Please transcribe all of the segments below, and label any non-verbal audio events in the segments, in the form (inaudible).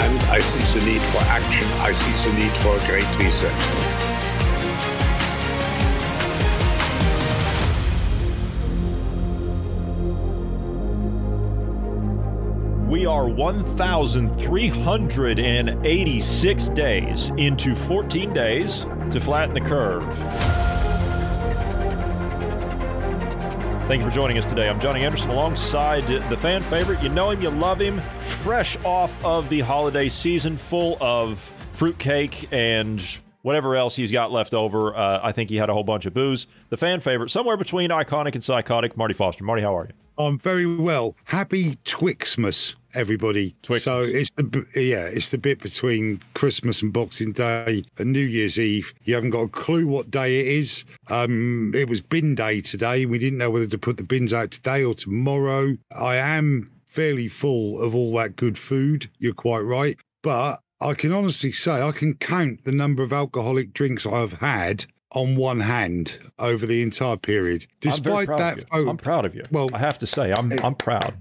and I see the need for action. I see the need for a great reset. We are 1,386 days into 14 days to flatten the curve. Thank you for joining us today. I'm Johnny Anderson alongside the fan favorite. You know him, you love him. Fresh off of the holiday season, full of fruitcake and whatever else he's got left over. Uh, I think he had a whole bunch of booze. The fan favorite, somewhere between iconic and psychotic, Marty Foster. Marty, how are you? I'm very well. Happy Twixmas, everybody. Twixmas. So it's the yeah, it's the bit between Christmas and Boxing Day and New Year's Eve. You haven't got a clue what day it is. Um, it was bin day today. We didn't know whether to put the bins out today or tomorrow. I am fairly full of all that good food. You're quite right, but I can honestly say I can count the number of alcoholic drinks I've had on one hand over the entire period. Despite that of you. photo, I'm proud of you. Well, I have to say, I'm I'm proud.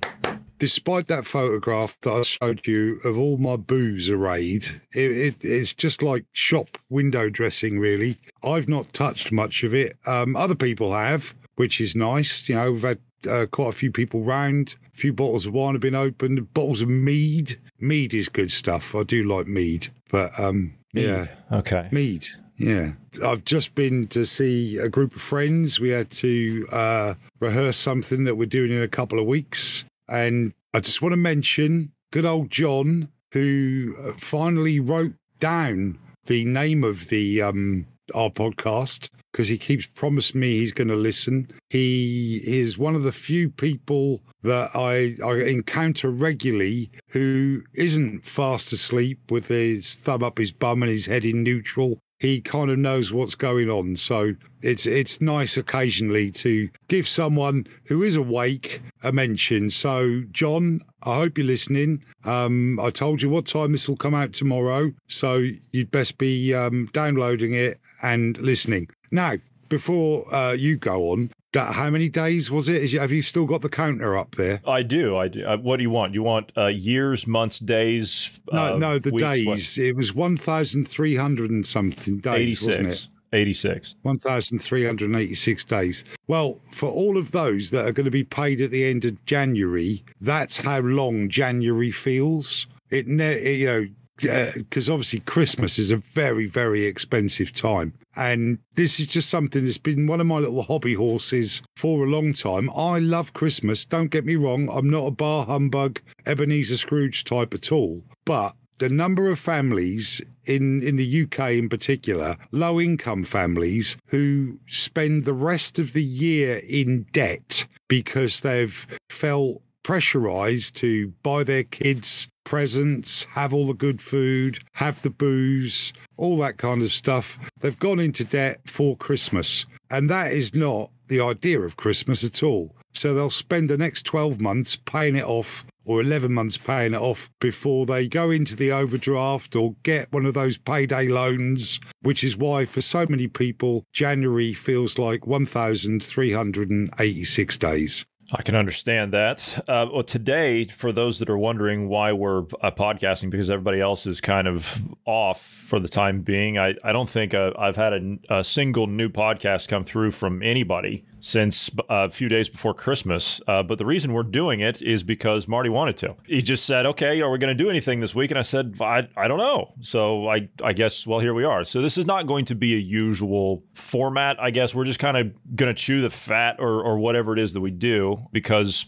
Despite that photograph that I showed you of all my booze arrayed, it, it, it's just like shop window dressing, really. I've not touched much of it. Um, other people have, which is nice. You know, we've had uh, quite a few people round. A few bottles of wine have been opened. Bottles of mead. Mead is good stuff. I do like mead, but um, yeah, Okay. Mead. Yeah. I've just been to see a group of friends. We had to uh, rehearse something that we're doing in a couple of weeks. And I just want to mention good old John, who uh, finally wrote down the name of the um, our podcast because he keeps promising me he's going to listen. He is one of the few people that I, I encounter regularly who isn't fast asleep with his thumb up his bum and his head in neutral. He kind of knows what's going on, so it's it's nice occasionally to give someone who is awake a mention. So, John, I hope you're listening. Um, I told you what time this will come out tomorrow, so you'd best be um, downloading it and listening. Now, before uh, you go on, that, how many days was it? Is you, have you still got the counter up there? I do. I do. Uh, what do you want? You want uh, years, months, days? No, uh, no, the weeks, what? days. It was 1,300 and something days, wasn't it? 86. 86. 1,386 days. Well, for all of those that are going to be paid at the end of January, that's how long January feels. It, ne- it, you know, because obviously Christmas is a very, very expensive time. And this is just something that's been one of my little hobby horses for a long time. I love Christmas. Don't get me wrong. I'm not a bah humbug, Ebenezer Scrooge type at all. But the number of families in, in the UK in particular, low income families who spend the rest of the year in debt because they've felt pressurized to buy their kids presents, have all the good food, have the booze, all that kind of stuff. They've gone into debt for Christmas. And that is not the idea of Christmas at all. So they'll spend the next 12 months paying it off or 11 months paying it off before they go into the overdraft or get one of those payday loans, which is why for so many people, January feels like 1,386 days. I can understand that. Uh, well, today, for those that are wondering why we're uh, podcasting, because everybody else is kind of off for the time being, I, I don't think uh, I've had a, a, single new podcast come through from anybody since uh, a few days before Christmas. Uh, but the reason we're doing it is because Marty wanted to. He just said, okay, are we going to do anything this week? And I said, I, I don't know. So I, I guess, well, here we are. So this is not going to be a usual format. I guess we're just kind of going to chew the fat or, or whatever it is that we do because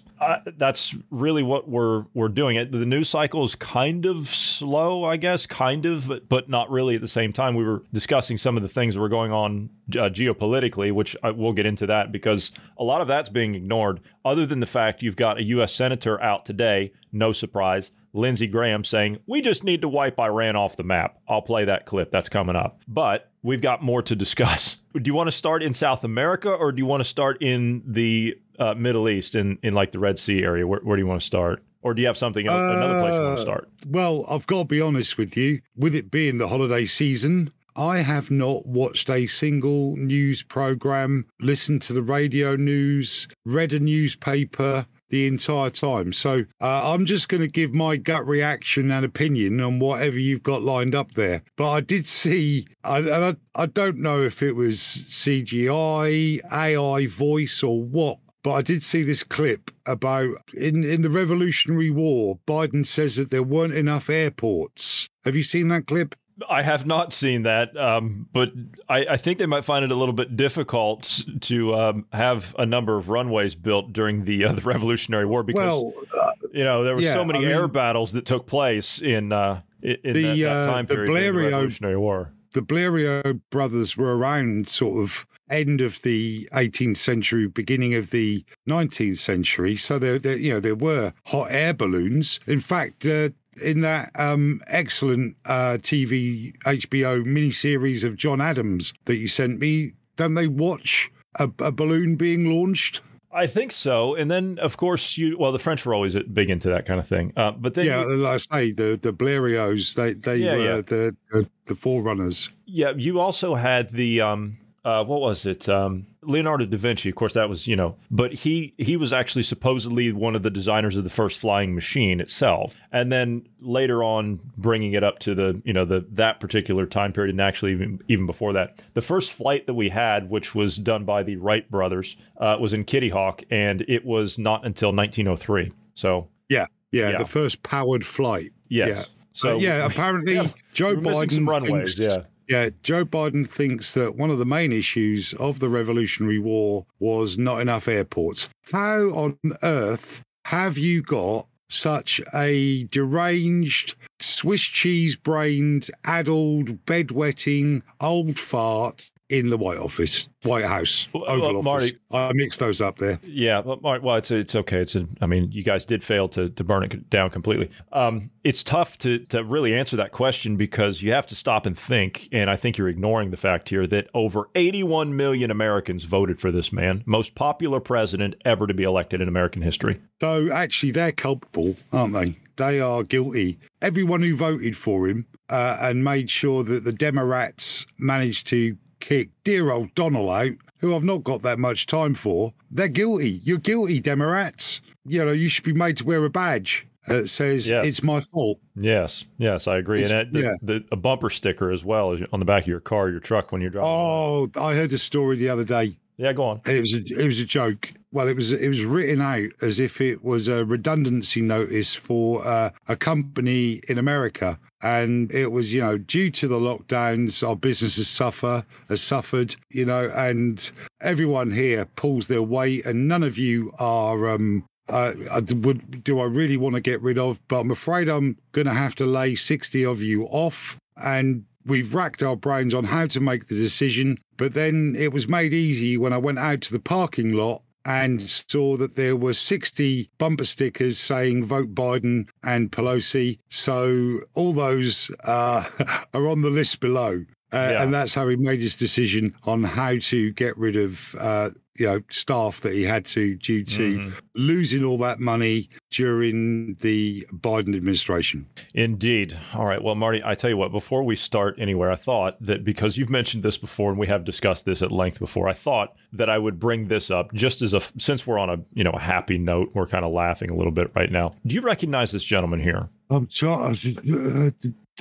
that's really what we're we're doing. It the news cycle is kind of slow, I guess, kind of, but, but not really at the same time. We were discussing some of the things that were going on uh, geopolitically, which I, we'll get into that because a lot of that's being ignored. Other than the fact you've got a U.S. senator out today, no surprise, Lindsey Graham saying, We just need to wipe Iran off the map. I'll play that clip. That's coming up. But we've got more to discuss. (laughs) Do you want to start in South America or do you want to start in the uh, Middle East, in, in like the Red Sea area? Where, where do you want to start? Or do you have something else, uh, another place you want to start? Well, I've got to be honest with you. With it being the holiday season, I have not watched a single news program, listened to the radio news, read a newspaper, the entire time. So uh, I'm just going to give my gut reaction and opinion on whatever you've got lined up there. But I did see, I, and I, I don't know if it was CGI, AI voice, or what. But I did see this clip about in, in the Revolutionary War, Biden says that there weren't enough airports. Have you seen that clip? I have not seen that, um, but I, I, think they might find it a little bit difficult to um, have a number of runways built during the uh, (laughs) the Revolutionary War because well, uh, you know there were yeah, so many I air mean, battles that took place in uh, in the, that, that, uh, time period. The, Blériot, the Revolutionary War. The Blériot brothers were around sort of end of the 18th century, beginning of the 19th century. So there, there you know, there were hot air balloons. In fact, uh, in that um, excellent uh, TV HBO miniseries of John Adams that you sent me, don't they watch a, a balloon being launched? I think so. And then, of course, you well, the French were always big into that kind of thing. Uh, but then, yeah, you, like I say, the the Blériots, they they yeah, were yeah. The, the the forerunners. Yeah, you also had the um, uh, what was it? Um, Leonardo da Vinci. Of course, that was you know, but he he was actually supposedly one of the designers of the first flying machine itself, and then later on bringing it up to the you know the that particular time period, and actually even even before that, the first flight that we had, which was done by the Wright brothers, uh, was in Kitty Hawk, and it was not until 1903. So yeah, yeah, yeah. the first powered flight. Yes. Yeah. So uh, yeah, apparently (laughs) yeah, Joe Biden some runways. Thinks, yeah yeah, Joe Biden thinks that one of the main issues of the Revolutionary War was not enough airports. How on earth have you got such a deranged, Swiss cheese brained, addled, bedwetting, old fart in the White Office, White House, Oval well, Office. I mixed those up there. Yeah, but Marty, well, it's it's okay. It's a, I mean, you guys did fail to to burn it down completely. Um, it's tough to to really answer that question because you have to stop and think. And I think you're ignoring the fact here that over 81 million Americans voted for this man, most popular president ever to be elected in American history. So actually, they're culpable, aren't they? They are guilty. Everyone who voted for him uh, and made sure that the Democrats managed to kick dear old Donald out, who I've not got that much time for, they're guilty. You're guilty, Democrats. You know, you should be made to wear a badge that says yes. it's my fault. Yes, yes, I agree. It's, and the, yeah. the, a bumper sticker as well on the back of your car, your truck when you're driving. Oh, I heard a story the other day. Yeah, go on. It was a, it was a joke. Well, it was it was written out as if it was a redundancy notice for uh, a company in America, and it was you know due to the lockdowns, our businesses suffer has suffered, you know, and everyone here pulls their weight, and none of you are um, uh, would do I really want to get rid of? But I'm afraid I'm going to have to lay 60 of you off. And we've racked our brains on how to make the decision. But then it was made easy when I went out to the parking lot and saw that there were 60 bumper stickers saying vote Biden and Pelosi. So all those uh, (laughs) are on the list below. Uh, yeah. And that's how he made his decision on how to get rid of uh, you know staff that he had to due to mm-hmm. losing all that money during the Biden administration. Indeed. All right. Well, Marty, I tell you what, before we start anywhere, I thought that because you've mentioned this before and we have discussed this at length before, I thought that I would bring this up just as a since we're on a, you know, a happy note, we're kind of laughing a little bit right now. Do you recognize this gentleman here? Um, I'm trying.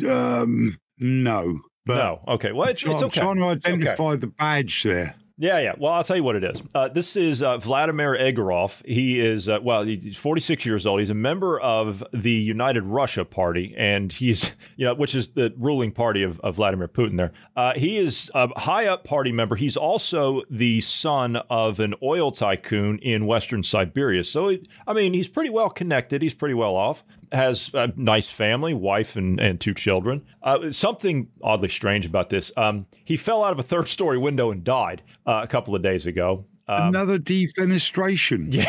Uh, um, no, but no. Okay. Well, it's, I'm it's okay. trying to It's okay. identify the badge there. Yeah, yeah. Well, I'll tell you what it is. Uh, this is uh, Vladimir Egorov. He is, uh, well, he's 46 years old. He's a member of the United Russia Party, and he's, (laughs) you know, which is the ruling party of, of Vladimir Putin there. Uh, he is a high up party member. He's also the son of an oil tycoon in Western Siberia. So, he, I mean, he's pretty well connected. He's pretty well off. Has a nice family, wife, and, and two children. Uh, something oddly strange about this. Um, he fell out of a third story window and died uh, a couple of days ago. Um, Another defenestration. yeah,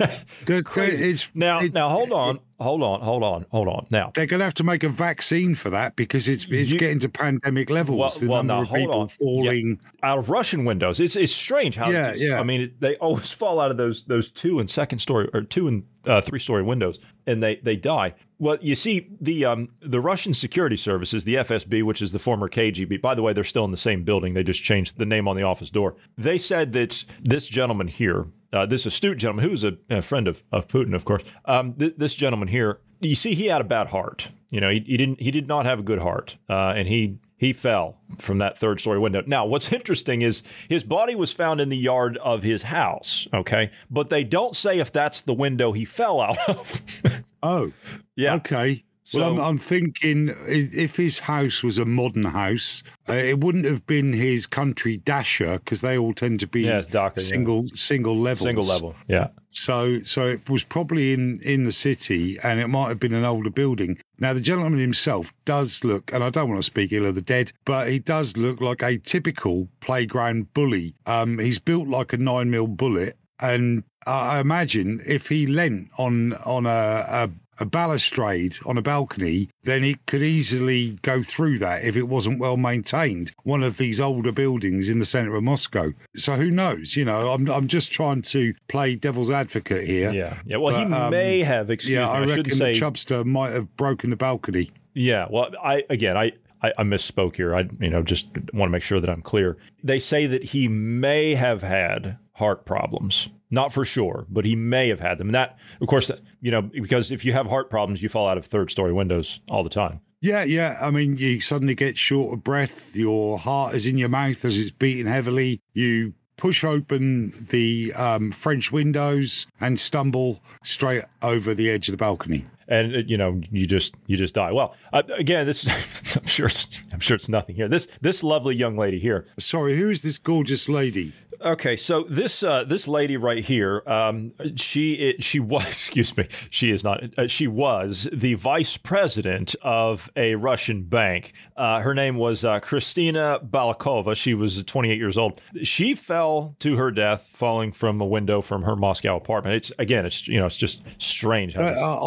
yeah. That crazy. is- now, it's- now hold on, hold on, hold on, hold on. Now, They're going to have to make a vaccine for that because it's it's You- getting to pandemic levels. Well- the well, number now, of people on. falling. out of Russian windows, it's it's strange how. Yeah, yeah. I mean, they always fall out of those those two and second story or two and uh, three story windows, and they they die. Well, you see, the um, the Russian security services, the FSB, which is the former KGB. By the way, they're still in the same building. They just changed the name on the office door. They said that this gentleman here, uh, this astute gentleman, who's a, a friend of, of Putin, of course, um, th- this gentleman here, you see, he had a bad heart. You know, he, he didn't he did not have a good heart, uh, and he he fell from that third story window. Now, what's interesting is his body was found in the yard of his house. Okay, but they don't say if that's the window he fell out of. (laughs) Oh, yeah. okay. So- well, I'm, I'm thinking if his house was a modern house, uh, it wouldn't have been his country dacha because they all tend to be Yeah, dacha, yeah. single single levels. Single level. Yeah. So, so it was probably in in the city, and it might have been an older building. Now, the gentleman himself does look, and I don't want to speak ill of the dead, but he does look like a typical playground bully. Um, he's built like a nine mil bullet, and I imagine if he leant on on a, a a balustrade on a balcony, then it could easily go through that if it wasn't well maintained. One of these older buildings in the centre of Moscow. So who knows? You know, I'm I'm just trying to play devil's advocate here. Yeah. Yeah. Well, he um, may have. Excuse Yeah, me. I I, reckon shouldn't the chubster might have broken the balcony. Yeah. Well, I again, I, I I misspoke here. I you know just want to make sure that I'm clear. They say that he may have had heart problems. Not for sure, but he may have had them. And that, of course, you know, because if you have heart problems, you fall out of third story windows all the time. Yeah, yeah. I mean, you suddenly get short of breath. Your heart is in your mouth as it's beating heavily. You push open the um, French windows and stumble straight over the edge of the balcony. And uh, you know you just you just die. Well, uh, again, this (laughs) I'm sure it's I'm sure it's nothing here. This this lovely young lady here. Sorry, who is this gorgeous lady? Okay, so this uh, this lady right here, um, she it, she was (laughs) excuse me, she is not. Uh, she was the vice president of a Russian bank. Uh, her name was uh, Christina Balakova. She was 28 years old. She fell to her death falling from a window from her Moscow apartment. It's again, it's you know, it's just strange. How Uh, this- uh,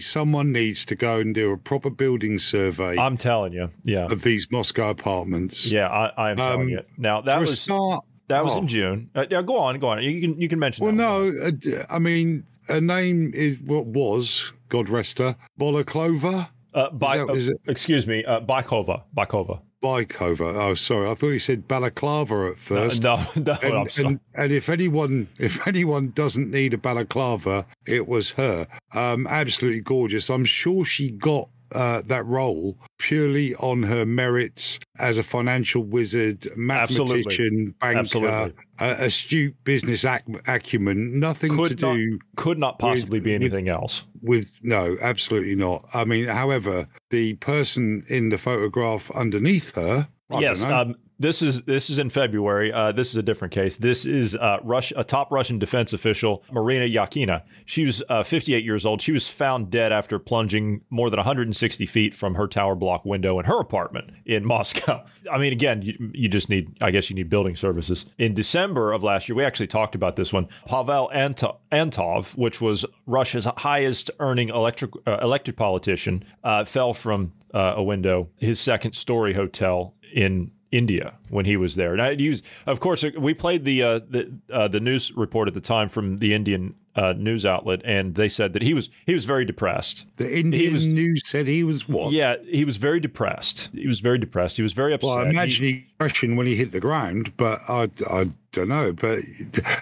someone needs to go and do a proper building survey I'm telling you, yeah, of these Moscow apartments. yeah, I, I am telling Um, you. Now that was start, that was oh. in June. Uh, yeah, go on, go on. You can you can mention. Well, no, uh, I mean, her name is what was God rest her, Bolaklova, Uh, by, that- uh, excuse me, uh, Bykova. Bykova. Bykova. Oh, sorry, I thought you said balaclava at first. No, (laughs) no, I'm and, sorry. and, and if anyone if (laughs) anyone doesn't need a balaclava, it was her. Um, absolutely gorgeous. I'm sure she got uh, that role purely on her merits as a financial wizard, mathematician, banker, Absolutely. uh, astute business ac- acumen. Nothing to not, do could not possibly be with- anything else. with no, absolutely not. I mean, however, the person in the photograph underneath her. I yes, um, this is this is in February. Uh, this is a different case. This is uh, Rush, a top Russian defense official, Marina Yakina. She was uh, 58 years old. She was found dead after plunging more than 160 feet from her tower block window in her apartment in Moscow. (laughs) I mean, again, you, you just need, I guess, you need building services. In December of last year, we actually talked about this one. Pavel Ant- Antov, which was Russia's highest earning electric, uh, elected politician, uh, fell from uh, a window, his second story hotel in India when he was there. And I used, of course, we played the uh, the uh, the news report at the time from the Indian uh, news outlet, and they said that he was he was very depressed. The Indian was- news said he was what? Yeah, he was very depressed. He was very depressed. He was very upset. Well, I He- imagine he crashing when he hit the ground, but I, I don't know. But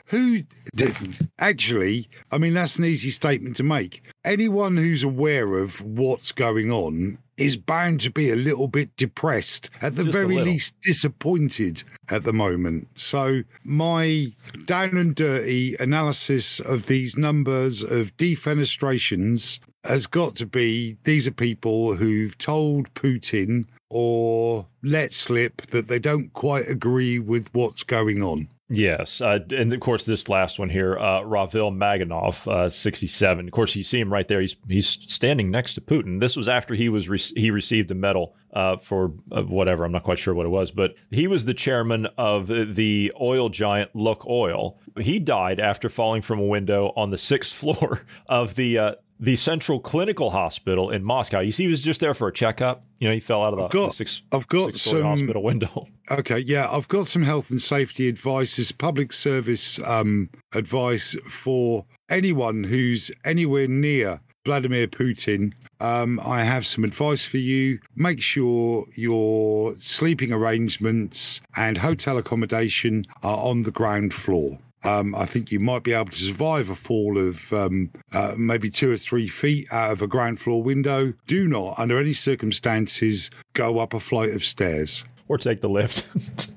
who actually? I mean, that's an easy statement to make. Anyone who's aware of what's going on is bound to be a little bit depressed, at the Just very least disappointed at the moment. So, my down and dirty analysis of these numbers of defenestrations has got to be these are people who've told Putin or let slip that they don't quite agree with what's going on. Yes, uh, and of course this last one here, uh, Ravil Maganov, uh, sixty-seven. Of course, you see him right there. He's he's standing next to Putin. This was after he was re- he received a medal uh, for uh, whatever. I'm not quite sure what it was, but he was the chairman of the oil giant Lukoil. He died after falling from a window on the sixth (laughs) floor of the. The Central Clinical Hospital in Moscow. You see, he was just there for a checkup. You know, he fell out of the, I've got- the six, I've got some- hospital window. (laughs) Okay, yeah, I've got some health and safety advice, as public service um, advice for anyone who's anywhere near Vladimir Putin. Um, I have some advice for you. Make sure your sleeping arrangements and hotel accommodation are on the ground floor. Um, I think you might be able to survive a fall of um, uh, maybe two or three feet out of a ground floor window. Do not, under any circumstances, go up a flight of stairs. or take the lift.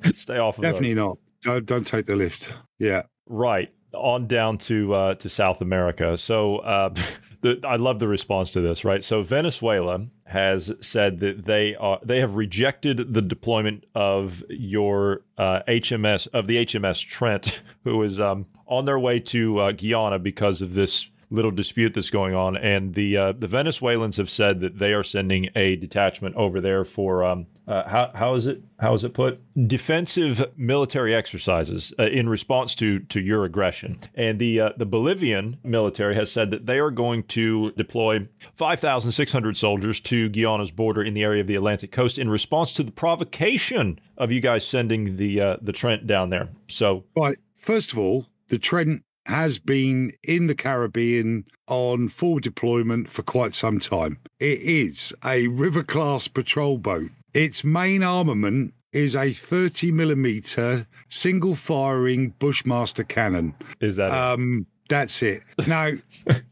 (laughs) Stay off of those. Definitely not. Don't, don't take the lift. Yeah. Right on down to uh, to South America. So uh, (laughs) the, I love the response to this. Right. So Venezuela has said that they are they have rejected the deployment of your uh, HMS of the HMS Trent, (laughs) who is um, on their way to uh, Guyana because of this little dispute that's going on, and the uh, the Venezuelans have said that they are sending a detachment over there for um, uh, how how is it how is it put defensive military exercises uh, in response to to your aggression, and the uh, the Bolivian military has said that they are going to deploy five thousand six hundred soldiers to Guyana's border in the area of the Atlantic coast in response to the provocation of you guys sending the uh, the Trent down there. So Right. First of all, the Trent has been in the Caribbean on full deployment for quite some time. It is a river class patrol boat. Its main armament is a 30 millimeter single firing Bushmaster cannon. is that it? Um, that's it. (laughs) Now,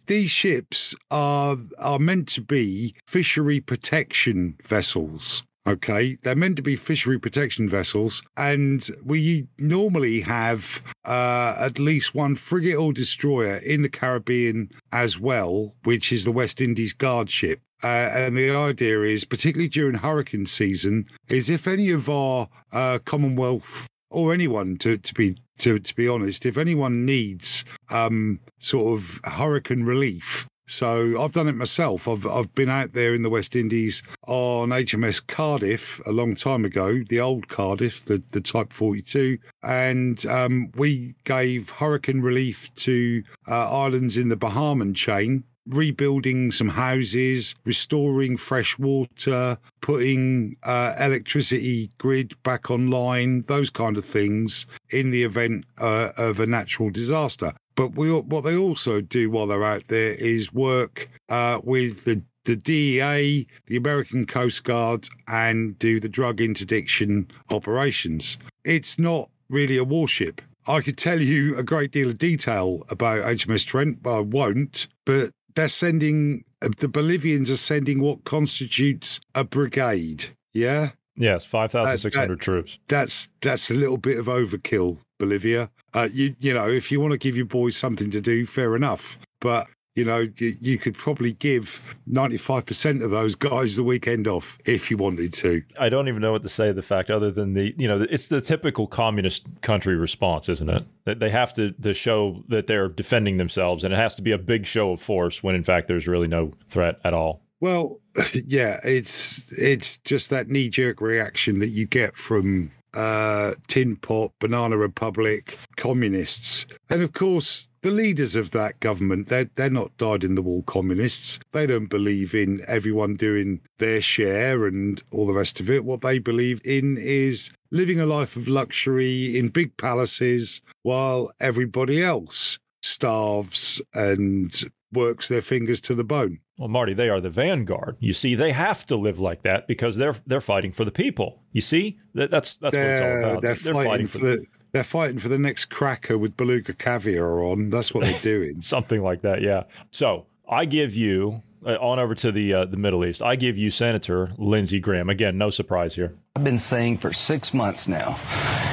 these ships are are meant to be fishery protection vessels. Okay, they're meant to be fishery protection vessels, and we normally have uh, at least one frigate or destroyer in the Caribbean as well, which is the West Indies Guard ship. Uh, and the idea is, particularly during hurricane season, is if any of our uh, Commonwealth or anyone to, to be to, to be honest, if anyone needs um, sort of hurricane relief. So I've done it myself. I've I've been out there in the West Indies on HMS Cardiff a long time ago, the old Cardiff, the, the Type 42, and um, we gave hurricane relief to uh, islands in the Bahamian chain rebuilding some houses, restoring fresh water, putting uh, electricity grid back online, those kind of things in the event uh, of a natural disaster. But we, what they also do while they're out there is work uh, with the the DEA, the American Coast Guard, and do the drug interdiction operations. It's not really a warship. I could tell you a great deal of detail about HMS Trent, but I won't. But they're sending, the Bolivians are sending what constitutes a brigade. Yeah. yes, five thousand six hundred troops. That's that's a little bit of overkill, Bolivia. Uh, you you know, if you want to give your boys something to do, fair enough. But you know, you, you could probably give ninety five percent of those guys the weekend off if you wanted to. I don't even know what to say the fact other than the you know it's the typical communist country response, isn't it? That they have to to show that they're defending themselves, and it has to be a big show of force when in fact there's really no threat at all. Well, (laughs) yeah, it's it's just that knee jerk reaction that you get from uh, Tin Pot, Banana Republic, communists. And of course, the leaders of that government, they're, they're not dyed in the wool communists. They don't believe in everyone doing their share and all the rest of it. What they believe in is living a life of luxury in big palaces while everybody else starves and works their fingers to the bone. Well, Marty, they are the vanguard. You see, they have to live like that because they're they're fighting for the people. You see, that, that's that's they're, what it's all about. They're, they're fighting, fighting, for the, the, they're fighting for the next cracker with beluga caviar on. That's what they're (laughs) doing. Something like that, yeah. So I give you on over to the uh, the Middle East. I give you Senator Lindsey Graham. Again, no surprise here. I've been saying for six months now,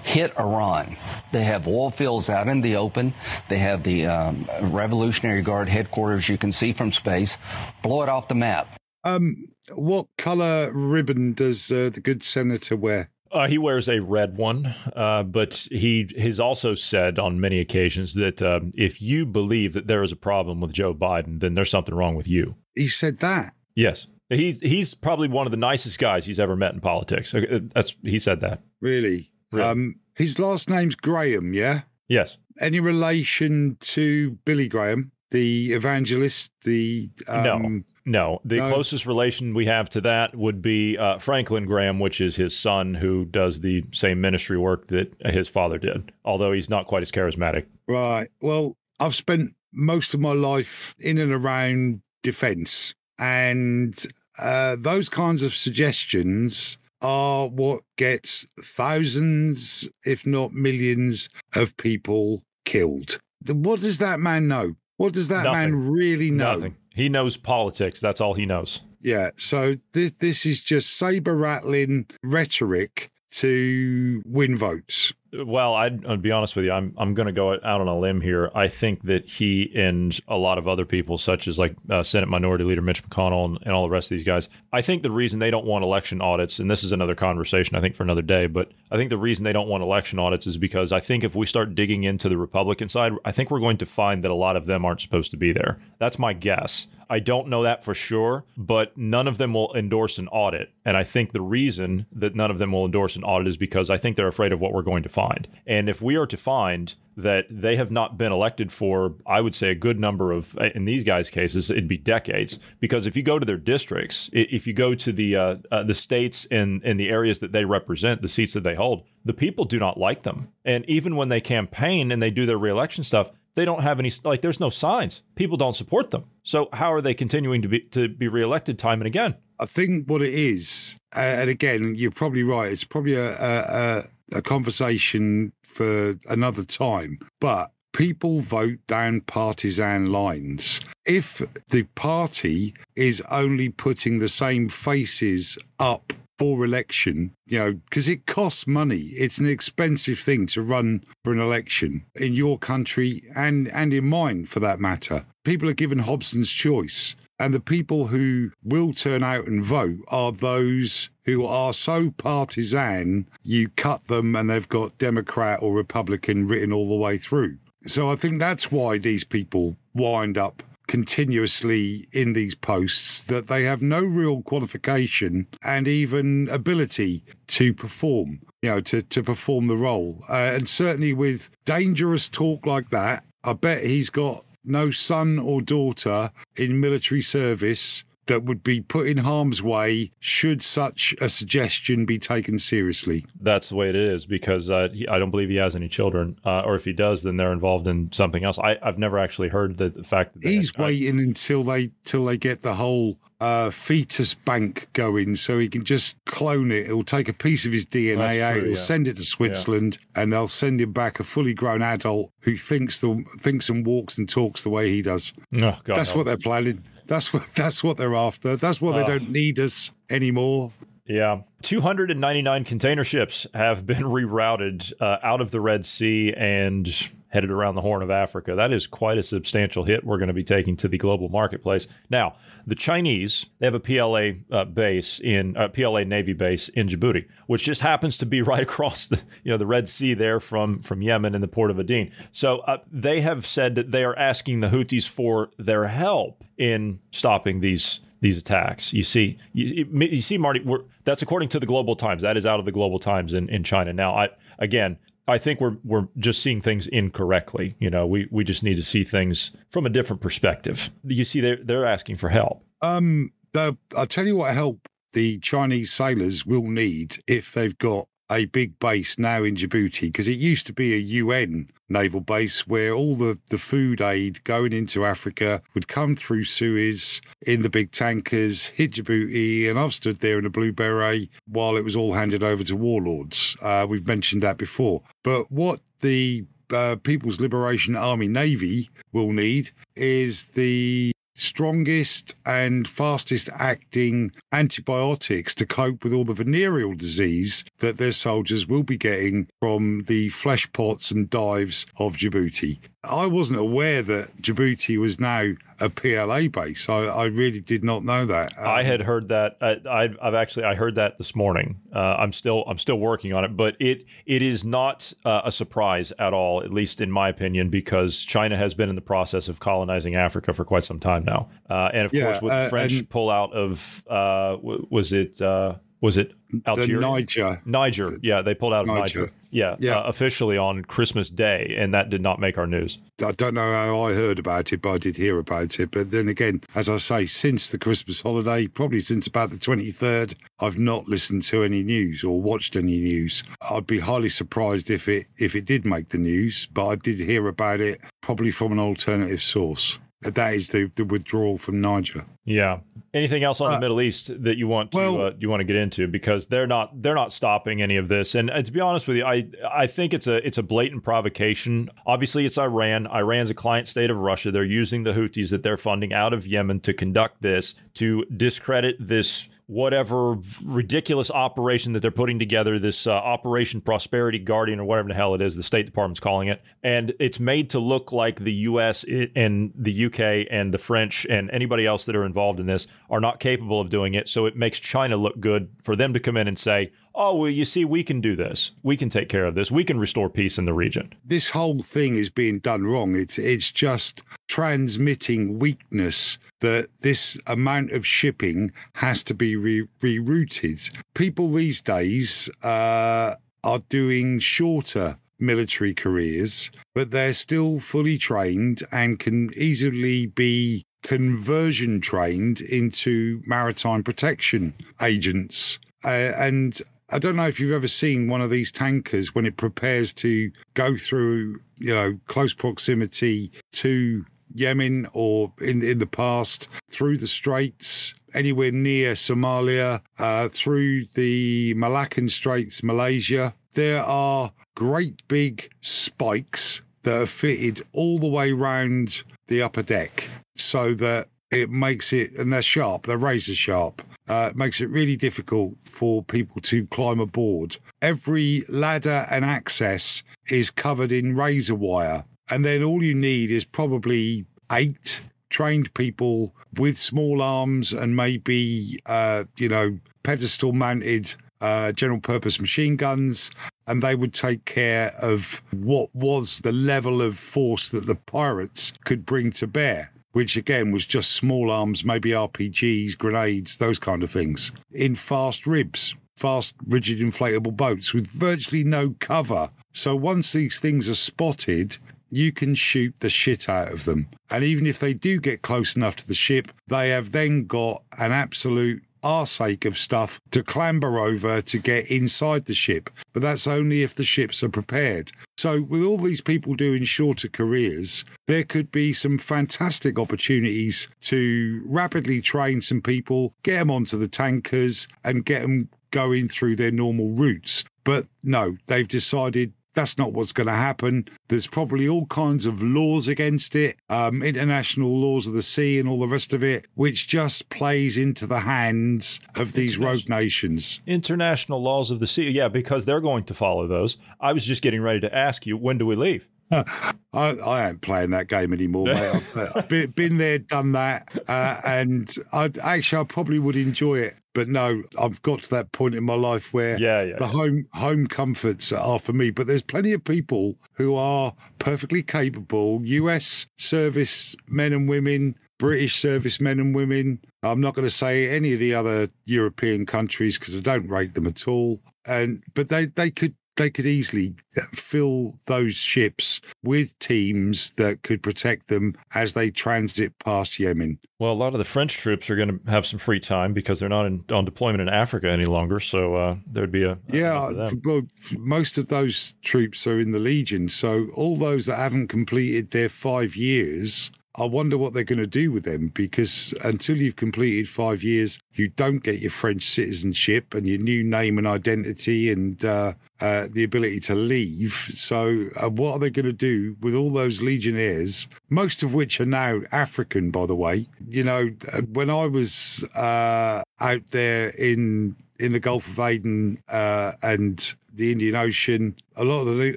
hit Iran. They have oil fields out in the open. They have the um, Revolutionary Guard headquarters you can see from space. Blow it off the map. Um, what color ribbon does uh, the good senator wear? Uh, he wears a red one, uh, but he has also said on many occasions that uh, if you believe that there is a problem with Joe Biden, then there's something wrong with you. He said that. Yes, he's he's probably one of the nicest guys he's ever met in politics. Uh, that's he said that. Really? really? Um, his last name's Graham. Yeah. Yes. Any relation to Billy Graham, the evangelist? The um, no. No, the no. closest relation we have to that would be uh, Franklin Graham, which is his son, who does the same ministry work that his father did, although he's not quite as charismatic. Right. Well, I've spent most of my life in and around defense, and uh, those kinds of suggestions are what gets thousands, if not millions, of people killed. What does that man know? What does that Nothing. man really know? Nothing. He knows politics. That's all he knows. Yeah. So this this is just saber rattling rhetoric to win votes. Well, I'd, I'd, be honest with you. I'm I'm going to go out on a limb here. I think that he and a lot of other people, such as like uh, Senate Minority Leader Mitch McConnell and, and, all the rest of these guys, I think the reason they don't want election audits, and this is another conversation I think for another day, but I think the reason they don't want election audits is because I think if we start digging into the Republican side, I think we're going to find that a lot of them aren't supposed to be there. That's my guess. I don't know that for sure, but none of them will endorse an audit. And I think the reason that none of them will endorse an audit is because I think they're afraid of what we're going to find. And if we are to find that they have not been elected for, I would say, a good number of, in these guys' cases, it'd be decades. Because if you go to their districts, if you go to the uh, uh, the states and in the areas that they represent, the seats that they hold, the people do not like them. And even when they campaign and they do their reelection stuff, they don't have any like there's no signs. People don't support them. So how are they continuing to be to be reelected time and again? I think what it is uh, and again you're probably right it's probably a, a, a conversation for another time but people vote down partisan lines. If the party is only putting the same faces up for election, you know, because it costs money. It's an expensive thing to run for an election in your country and and in mine for that matter. People are given Hobson's choice. And the people who will turn out and vote are those who are so partisan, you cut them and they've got Democrat or Republican written all the way through. So I think that's why these people wind up continuously in these posts that they have no real qualification and even ability to perform, you know, to, to perform the role. Uh, and certainly with dangerous talk like that, I bet he's got no son or daughter in military service that would be put in harm's way should such a suggestion be taken seriously. That's the way it is because uh, he, I don't believe he has any children, uh, or if he does, then they're involved in something else. I, have never actually heard the, the fact that he's they, waiting I, until they till they get the whole uh, fetus bank going, so he can just clone it. He'll take a piece of his DNA out, he'll yeah. send it to Switzerland, yeah. and they'll send him back a fully grown adult who thinks the thinks and walks and talks the way he does. Oh, That's what they're planning. That's what that's what they're after. That's what they uh, don't need us anymore. Yeah. 299 container ships have been (laughs) rerouted uh, out of the Red Sea and headed around the Horn of Africa. That is quite a substantial hit we're going to be taking to the global marketplace. Now, the Chinese they have a PLA uh, base in uh, PLA Navy base in Djibouti, which just happens to be (laughs) right across the you know the Red Sea there from from Yemen in the port of Aden. So uh, they have said that they are asking the Houthis for their help in stopping these these attacks. You see, you, you see, Marty. that's according to the Global Times. That is out of the Global Times in, in China. Now, I again, I think we're we're just seeing things incorrectly. You know, we we just need to see things from a different perspective. You see, they're they're asking for help. Um, the, I'll tell you what help the Chinese sailors will need if they've got a big base now in Djibouti because it used to be a UN naval base where all the, the food aid going into Africa would come through Suez in the big tankers, hit Djibouti, and I've stood there in a blue beret while it was all handed over to warlords. Uh, we've mentioned that before. But what the uh, People's Liberation Army Navy will need is the strongest and fastest acting antibiotics to cope with all the venereal disease that their soldiers will be getting from the flesh pots and dives of Djibouti. I wasn't aware that Djibouti was now a PLA base. I, I really did not know that. Um, I had heard that. I, have actually I heard that this morning. Uh, I'm still I'm still working on it, but it it is not uh, a surprise at all, at least in my opinion, because China has been in the process of colonizing Africa for quite some time now, uh, and of yeah, course with the uh, French and, pull out of uh, was it uh, was it Algeria? The Niger. Niger. Yeah, they pulled out of Niger. Niger. Yeah, yeah. Uh, officially on Christmas Day, and that did not make our news. I don't know how I heard about it, but I did hear about it. But then again, as I say, since the Christmas holiday, probably since about the 23rd, I've not listened to any news or watched any news. I'd be highly surprised if it if it did make the news, but I did hear about it probably from an alternative source. That is the, the withdrawal from Niger. Yeah. Anything else on uh, the Middle East that you want to well, uh, you want to get into because they're not they're not stopping any of this. And, and, to be honest with you, I I think it's a it's a blatant provocation. Obviously, it's Iran. Iran's a client state of Russia. They're using the Houthis that they're funding out of Yemen to conduct this to discredit this whatever ridiculous operation that they're putting together, this uh, Operation Prosperity Guardian or whatever the hell it is, the State Department's calling it. And it's made to look like the US and the UK and the French and anybody else that are involved in this are not capable of doing it. So it makes China look good for them to come in and say, oh, well, you see, we can do this. We can take care of this. We can restore peace in the region. This whole thing is being done wrong. It's, it's just transmitting weakness that this amount of shipping has to be re- rerouted. People these days uh, are doing shorter military careers, but they're still fully trained and can easily be conversion trained into maritime protection agents. Uh, and I don't know if you've ever seen one of these tankers when it prepares to go through, you know, close proximity to Yemen or in, in the past through the Straits, anywhere near Somalia, uh, through the Malaccan Straits, Malaysia. There are great big spikes that are fitted all the way round the upper deck so that it makes it, and they're sharp, they're razor sharp. Uh, makes it really difficult for people to climb aboard. Every ladder and access is covered in razor wire and then all you need is probably eight trained people with small arms and maybe, uh, you know, pedestal mounted uh, general purpose machine guns. And they would take care of what was the level of force that the pirates could bring to bear which again was just small arms, maybe RPGs, grenades, those kind of things, in fast ribs, fast, rigid, inflatable boats with virtually no cover. So once these things are spotted, you can shoot the shit out of them. And even if they do get close enough to the ship, they have then got an absolute arsake of stuff to clamber over to get inside the ship. But that's only if the ships are prepared. So, with all these people doing shorter careers, there could be some fantastic opportunities to rapidly train some people, get them onto the tankers, and get them going through their normal routes. But no, they've decided that's not what's going to happen. There's probably all kinds of laws against it, um, international laws of the sea and all the rest of it, which just plays into the hands of these rogue nations. International laws of the sea, yeah, because they're going to follow those. I was just getting ready to ask you, when do we leave? I, I ain't playing that game anymore, mate. I've, (laughs) I've been, there, done that, uh, and I actually I probably would enjoy it. But no, I've got to that point in my life where yeah, yeah, the home home comforts are for me. But there's plenty of people who are perfectly capable U.S. service men and women British servicemen and women. I'm not going to say any of the other European countries because I don't rate them at all. And but they they could they could easily fill those ships with teams that could protect them as they transit past Yemen. Well, a lot of the French troops are going to have some free time because they're not in, on deployment in Africa any longer. So uh, there'd be a yeah. Well, most of those troops are in the Legion, so all those that haven't completed their five years I wonder what they're going to do with them because until you've completed five years, you don't get your French citizenship and your new name and identity and uh, uh, the ability to leave. So, uh, what are they going to do with all those legionnaires, most of which are now African, by the way? You know, uh, when I was uh, out there in in the Gulf of Aden uh, and the Indian Ocean, a lot of the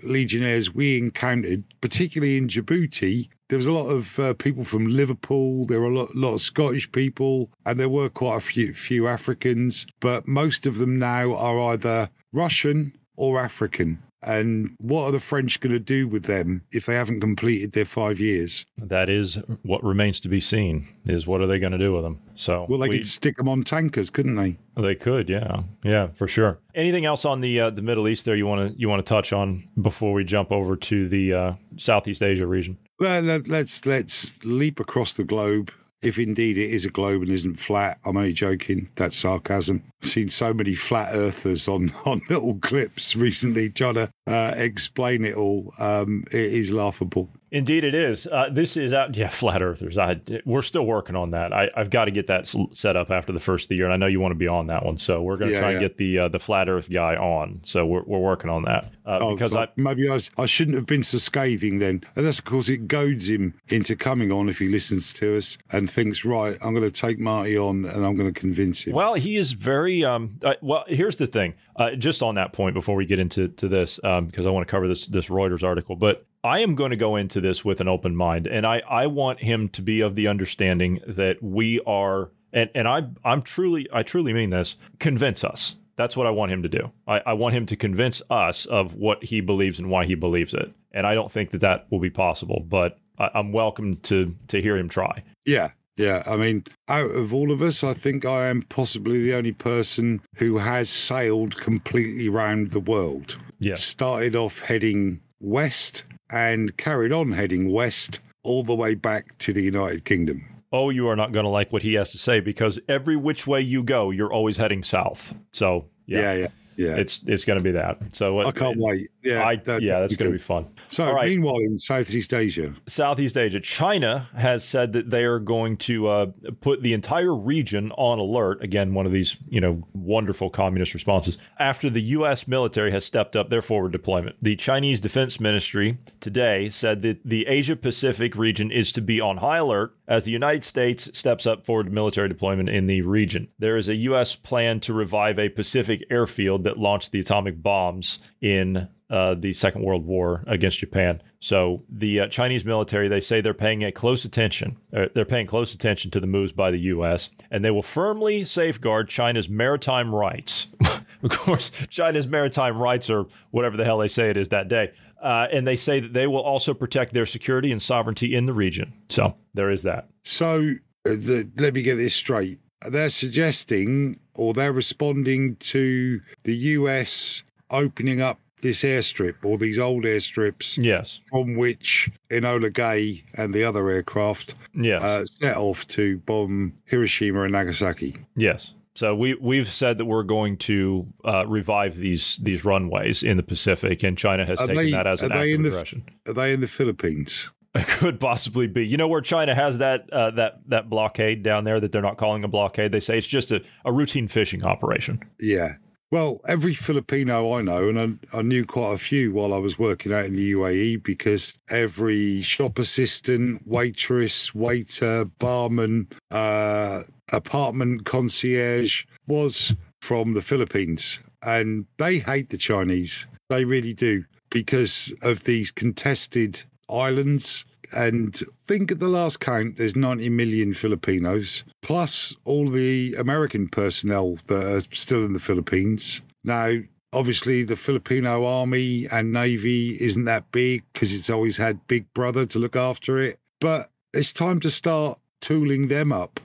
legionnaires we encountered, particularly in Djibouti, there was a lot of uh, people from Liverpool. There were a lot, lot, of Scottish people, and there were quite a few, few Africans. But most of them now are either Russian or African. And what are the French going to do with them if they haven't completed their five years? That is what remains to be seen. Is what are they going to do with them? So well, they we, could stick them on tankers, couldn't they? They could, yeah, yeah, for sure. Anything else on the uh, the Middle East there you want to you want to touch on before we jump over to the uh, Southeast Asia region? Well, let's let's leap across the globe if indeed it is a globe and isn't flat, I'm only joking. That's sarcasm. I've seen so many flat earthers on, (laughs) on little clips recently trying to uh, explain it all. Um, it is laughable. Indeed, it is. Uh, this is out. Yeah, flat earthers. I, we're still working on that. I, have got to get that set up after the first of the year, and I know you want to be on that one. So we're going to yeah, try yeah. and get the uh, the flat Earth guy on. So we're, we're working on that uh, oh, because I maybe I, was, I shouldn't have been so scathing then, and that's of course it goads him into coming on if he listens to us and thinks, right, I'm going to take Marty on and I'm going to convince him. Well, he is very. Um, uh, well, here's the thing. Uh, just on that point, before we get into to this, um, because I want to cover this this Reuters article, but I am going to go into this with an open mind, and I, I want him to be of the understanding that we are, and, and I I'm truly I truly mean this. Convince us. That's what I want him to do. I, I want him to convince us of what he believes and why he believes it. And I don't think that that will be possible, but I, I'm welcome to to hear him try. Yeah, yeah, I mean, out of all of us, I think I am possibly the only person who has sailed completely round the world. Yeah. Started off heading west and carried on heading west all the way back to the United Kingdom. Oh, you are not going to like what he has to say because every which way you go, you're always heading south. So, yeah, yeah, yeah. Yeah. It's it's going to be that. So I can't wait. Yeah, I, that, yeah, that's going to be fun. So, right. meanwhile, in Southeast Asia, Southeast Asia, China has said that they are going to uh, put the entire region on alert. Again, one of these you know wonderful communist responses after the U.S. military has stepped up their forward deployment. The Chinese Defense Ministry today said that the Asia Pacific region is to be on high alert as the United States steps up forward military deployment in the region. There is a U.S. plan to revive a Pacific airfield that launched the atomic bombs in uh, the Second World War against Japan. So the uh, Chinese military, they say they're paying a close attention. Uh, they're paying close attention to the moves by the U.S. and they will firmly safeguard China's maritime rights. (laughs) of course, China's maritime rights are whatever the hell they say it is that day. Uh, and they say that they will also protect their security and sovereignty in the region. So there is that. So uh, the, let me get this straight. They're suggesting or they're responding to the US opening up this airstrip or these old airstrips. Yes. From which Enola Gay and the other aircraft yes. Uh, set off to bomb Hiroshima and Nagasaki. Yes. So we we've said that we're going to uh, revive these these runways in the Pacific, and China has are taken they, that as an act of aggression. The, are they in the Philippines? It (laughs) could possibly be. You know where China has that uh, that that blockade down there that they're not calling a blockade. They say it's just a, a routine fishing operation. Yeah, well, every Filipino I know, and I, I, knew quite a few while I was working out in the UAE, because every shop assistant, waitress, waiter, barman, uh, apartment concierge was from the Philippines. And they hate the Chinese. They really do, because of these contested islands and think at the last count, there's 90 million Filipinos, plus all the American personnel that are still in the Philippines. Now, obviously, the Filipino army and navy isn't that big because it's always had Big Brother to look after it. But it's time to start tooling them up.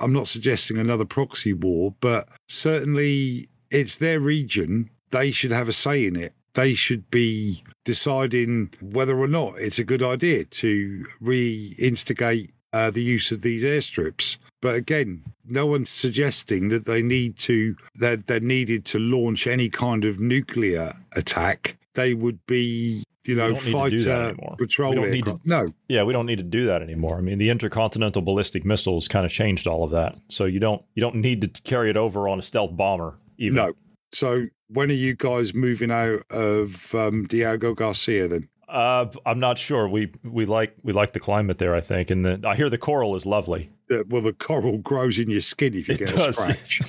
I'm not suggesting another proxy war, but certainly it's their region. They should have a say in it. They should be deciding whether or not it's a good idea to re instigate uh, the use of these airstrips. But again, no one's suggesting that they need to that they're needed to launch any kind of nuclear attack. They would be, you know, fighter patrol aircraft. no, yeah, we don't need to do that anymore. I mean, the intercontinental ballistic missiles kind of changed all of that. So you don't you don't need to carry it over on a stealth bomber. Even. No. So when are you guys moving out of um, Diego Garcia then? Uh, I'm not sure. We we like we like the climate there. I think, and the, I hear the coral is lovely. Yeah, well, the coral grows in your skin if you It get does, a scratch.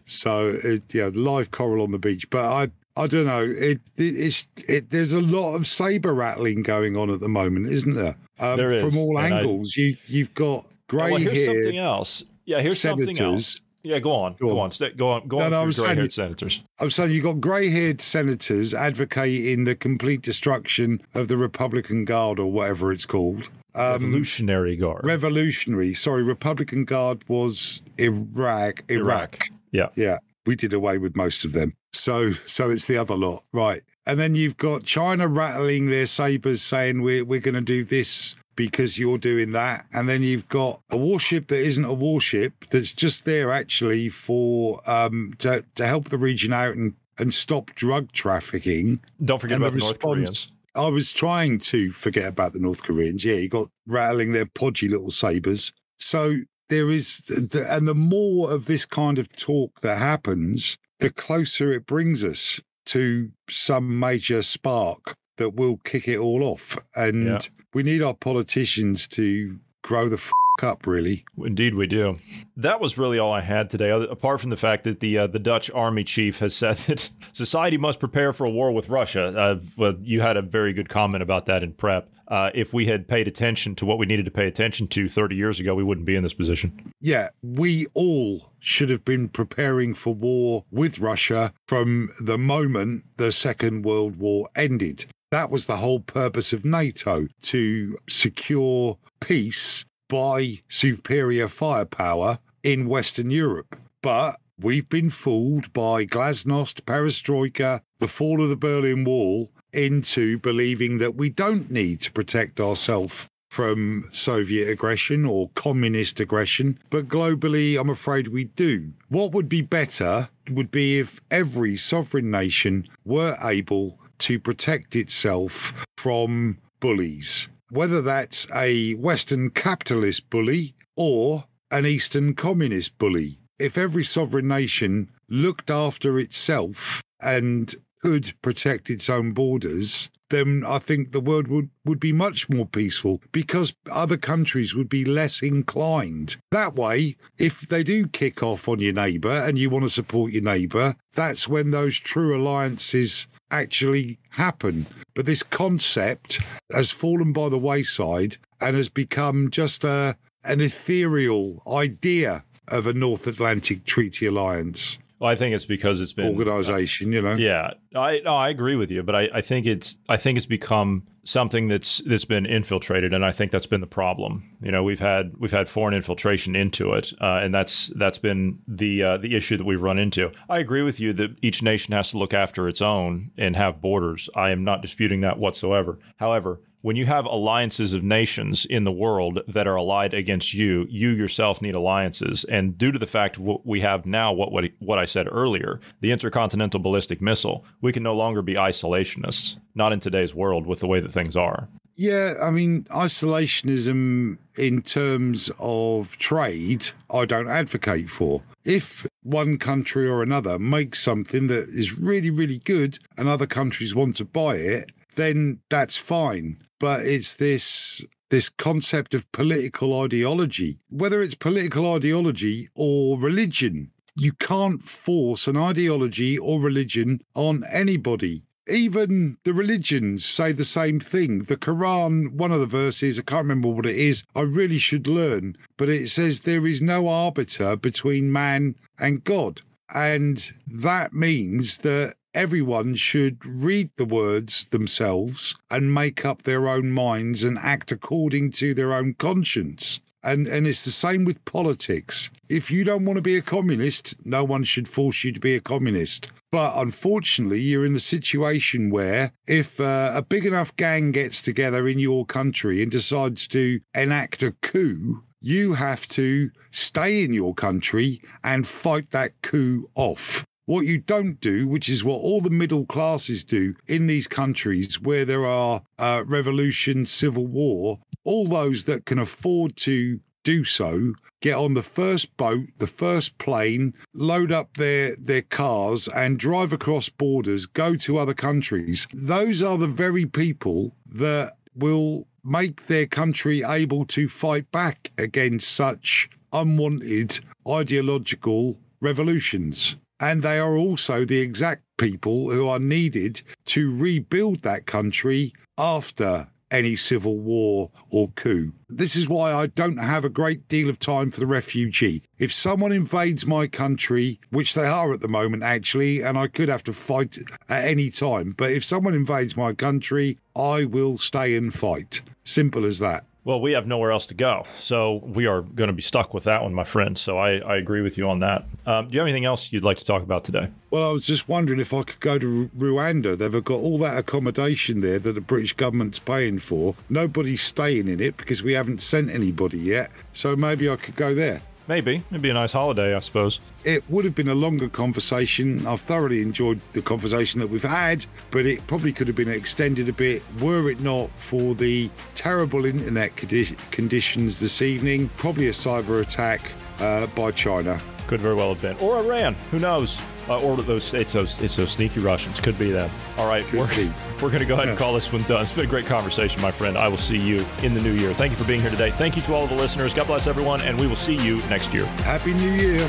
(laughs) so, it, yeah, live coral on the beach. But I I don't know. It, it it's it. There's a lot of saber rattling going on at the moment, isn't there? Um, There is, from all and I- angles. you you've got grey well, here's hair something else. Yeah, here's something else. senators. Yeah, go on, Go go, on. on, Stay- go on, go No, on. no, I'm saying- gray-haired senators. I'm saying you've got grey haired senators advocating the complete destruction of the Republican Guard or whatever it's called. Um, Revolutionary Guard. revolutionary. Sorry, Republican Guard was Iraq. Iraq. Iraq. Yeah. Yeah. We did away with most of them. So so it's the other lot. Right. And then you've got China rattling their sabers saying we're we're gonna do this because you're doing that. And then you've got a warship that isn't a warship that's just there actually for um to, to help the region out and, and stop drug trafficking. Don't forget And about the the North Koreans. I was trying to forget about the North Koreans. Yeah, you got rattling their podgy little sabers. So there is, and the more of this kind of talk that happens, the closer it brings us to some major spark that will kick it all off. And Yeah. we need our politicians to grow the f- up, really. Indeed, we do. That was really all I had today. Apart from the fact that the uh, the Dutch army chief has (laughs) said that society must prepare for a war with Russia. Uh, well, you had a very good comment about that in prep. Uh, if we had paid attention to what we needed to pay attention to 30 years ago, we wouldn't be in this position. Yeah, we all should have been preparing for war with Russia from the moment the Second World War ended. That was the whole purpose of NATO to secure peace by superior firepower in Western Europe. But we've been fooled by glasnost, perestroika, the fall of the Berlin Wall into believing that we don't need to protect ourselves from Soviet aggression or communist aggression, but globally, I'm afraid we do. What would be better would be if every sovereign nation were able to protect itself from bullies, whether that's a Western capitalist bully or an Eastern communist bully. If every sovereign nation looked after itself and could protect its own borders, then I think the world would, would be much more peaceful because other countries would be less inclined. That way, if they do kick off on your neighbour and you want to support your neighbour, that's when those true alliances actually happen. But this concept has fallen by the wayside and has become just a an ethereal idea of a North Atlantic Treaty Alliance Well, I think it's because it's been organization, you know. Yeah, I no, I agree with you, but I, I think it's I think it's become something that's that's been infiltrated, and I think that's been the problem. You know, we've had we've had foreign infiltration into it, uh, and that's that's been the uh, the issue that we've run into. I agree with you that each nation has to look after its own and have borders. I am not disputing that whatsoever. However. When you have alliances of nations in the world that are allied against you, you yourself need alliances. And due to the fact what we have now, what what, what I said earlier, the intercontinental ballistic missile, we can no longer be isolationists. Not in today's world with the way that things are. Yeah, I mean, isolationism in terms of trade, I don't advocate for. If one country or another makes something that is really, really good and other countries want to buy it, then that's fine. But it's this this concept of political ideology, whether it's political ideology or religion. You can't force an ideology or religion on anybody. Even the religions say the same thing. The Quran, one of the verses, I can't remember what it is, I really should learn, but it says there is no arbiter between man and God. And that means that everyone should read the words themselves and make up their own minds and act according to their own conscience. And, and it's the same with politics. If you don't want to be a communist, no one should force you to be a communist. But unfortunately, you're in the situation where if uh, a big enough gang gets together in your country and decides to enact a coup, you have to stay in your country and fight that coup off. What you don't do, which is what all the middle classes do in these countries where there are uh, revolution, civil war, all those that can afford to do so get on the first boat, the first plane, load up their their cars and drive across borders, go to other countries. Those are the very people that will make their country able to fight back against such unwanted ideological revolutions. And they are also the exact people who are needed to rebuild that country after any civil war or coup. This is why I don't have a great deal of time for the refugee. If someone invades my country, which they are at the moment actually, and I could have to fight at any time, but if someone invades my country, I will stay and fight. Simple as that. Well, we have nowhere else to go. So we are going to be stuck with that one, my friend. So I, I agree with you on that. Um, do you have anything else you'd like to talk about today? Well, I was just wondering if I could go to Rwanda. They've got all that accommodation there that the British government's paying for. Nobody's staying in it because we haven't sent anybody yet. So maybe I could go there. Maybe. It'd be a nice holiday, I suppose. It would have been a longer conversation. I've thoroughly enjoyed the conversation that we've had, but it probably could have been extended a bit were it not for the terrible internet condi- conditions this evening. Probably a cyber attack uh, by China. Could very well have been. Or Iran. Who knows? Uh, or those it's those it's those sneaky Russians. Could be them. All right, Could we're, be. (laughs) we're going to go ahead and call this one done. It's been a great conversation, my friend. I will see you in the new year. Thank you for being here today. Thank you to all of the listeners. God bless everyone, and we will see you next year. Happy New Year.